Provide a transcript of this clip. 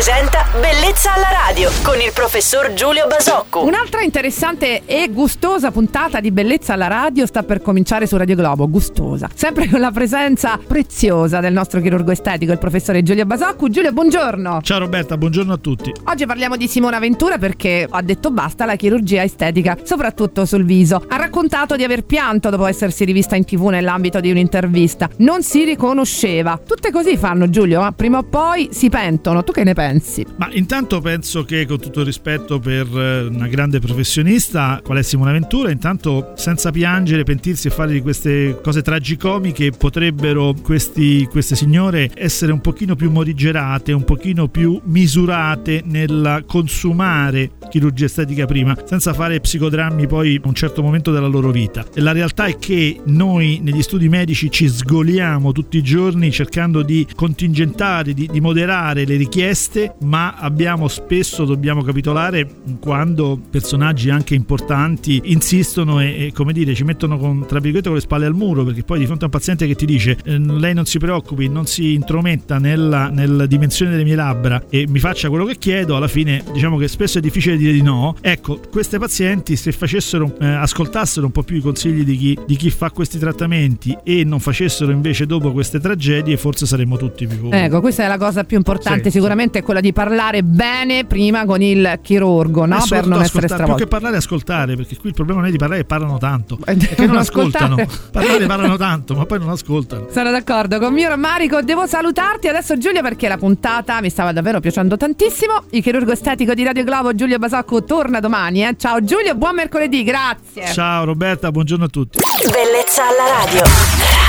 presenta Bellezza alla radio con il professor Giulio Basocco. Un'altra interessante e gustosa puntata di Bellezza alla radio sta per cominciare su Radio Globo, gustosa. Sempre con la presenza preziosa del nostro chirurgo estetico, il professore Giulio Basocco. Giulio, buongiorno. Ciao Roberta, buongiorno a tutti. Oggi parliamo di Simona Ventura perché ha detto basta alla chirurgia estetica, soprattutto sul viso. Ha raccontato di aver pianto dopo essersi rivista in tv nell'ambito di un'intervista. Non si riconosceva. Tutte così fanno Giulio, ma prima o poi si pentono. Tu che ne pensi? Ma intanto penso che con tutto il rispetto per eh, una grande professionista qual è Simona Ventura, intanto senza piangere, pentirsi e fare di queste cose tragicomiche potrebbero questi, queste signore essere un pochino più morigerate, un pochino più misurate nel consumare chirurgia estetica prima, senza fare psicodrammi poi a un certo momento della loro vita. E la realtà è che noi negli studi medici ci sgoliamo tutti i giorni cercando di contingentare, di, di moderare le richieste, ma abbiamo spesso dobbiamo capitolare quando personaggi anche importanti insistono e, e, come dire ci mettono con, tra virgolette con le spalle al muro perché poi di fronte a un paziente che ti dice eh, lei non si preoccupi non si intrometta nella, nella, dimensione delle mie labbra e mi faccia quello che chiedo alla fine diciamo che spesso è difficile dire di no ecco queste pazienti se facessero eh, ascoltassero un po' più i consigli di chi, di chi fa questi trattamenti e non facessero invece dopo queste tragedie forse saremmo tutti più ecco questa è la cosa più importante sì, sicuramente sì. è quella di parlare bene prima con il chirurgo, no? Per non essere stravolti. Più che parlare, ascoltare, perché qui il problema non è di parlare, parlano tanto. Perché non ascoltano. parlare, parlano tanto, ma poi non ascoltano. Sono d'accordo con mio rammarico. Devo salutarti adesso, Giulia, perché la puntata mi stava davvero piacendo tantissimo. Il chirurgo estetico di Radio Globo, Giulio Basacco, torna domani. Eh? Ciao Giulio, buon mercoledì, grazie. Ciao Roberta, buongiorno a tutti. Bellezza alla radio.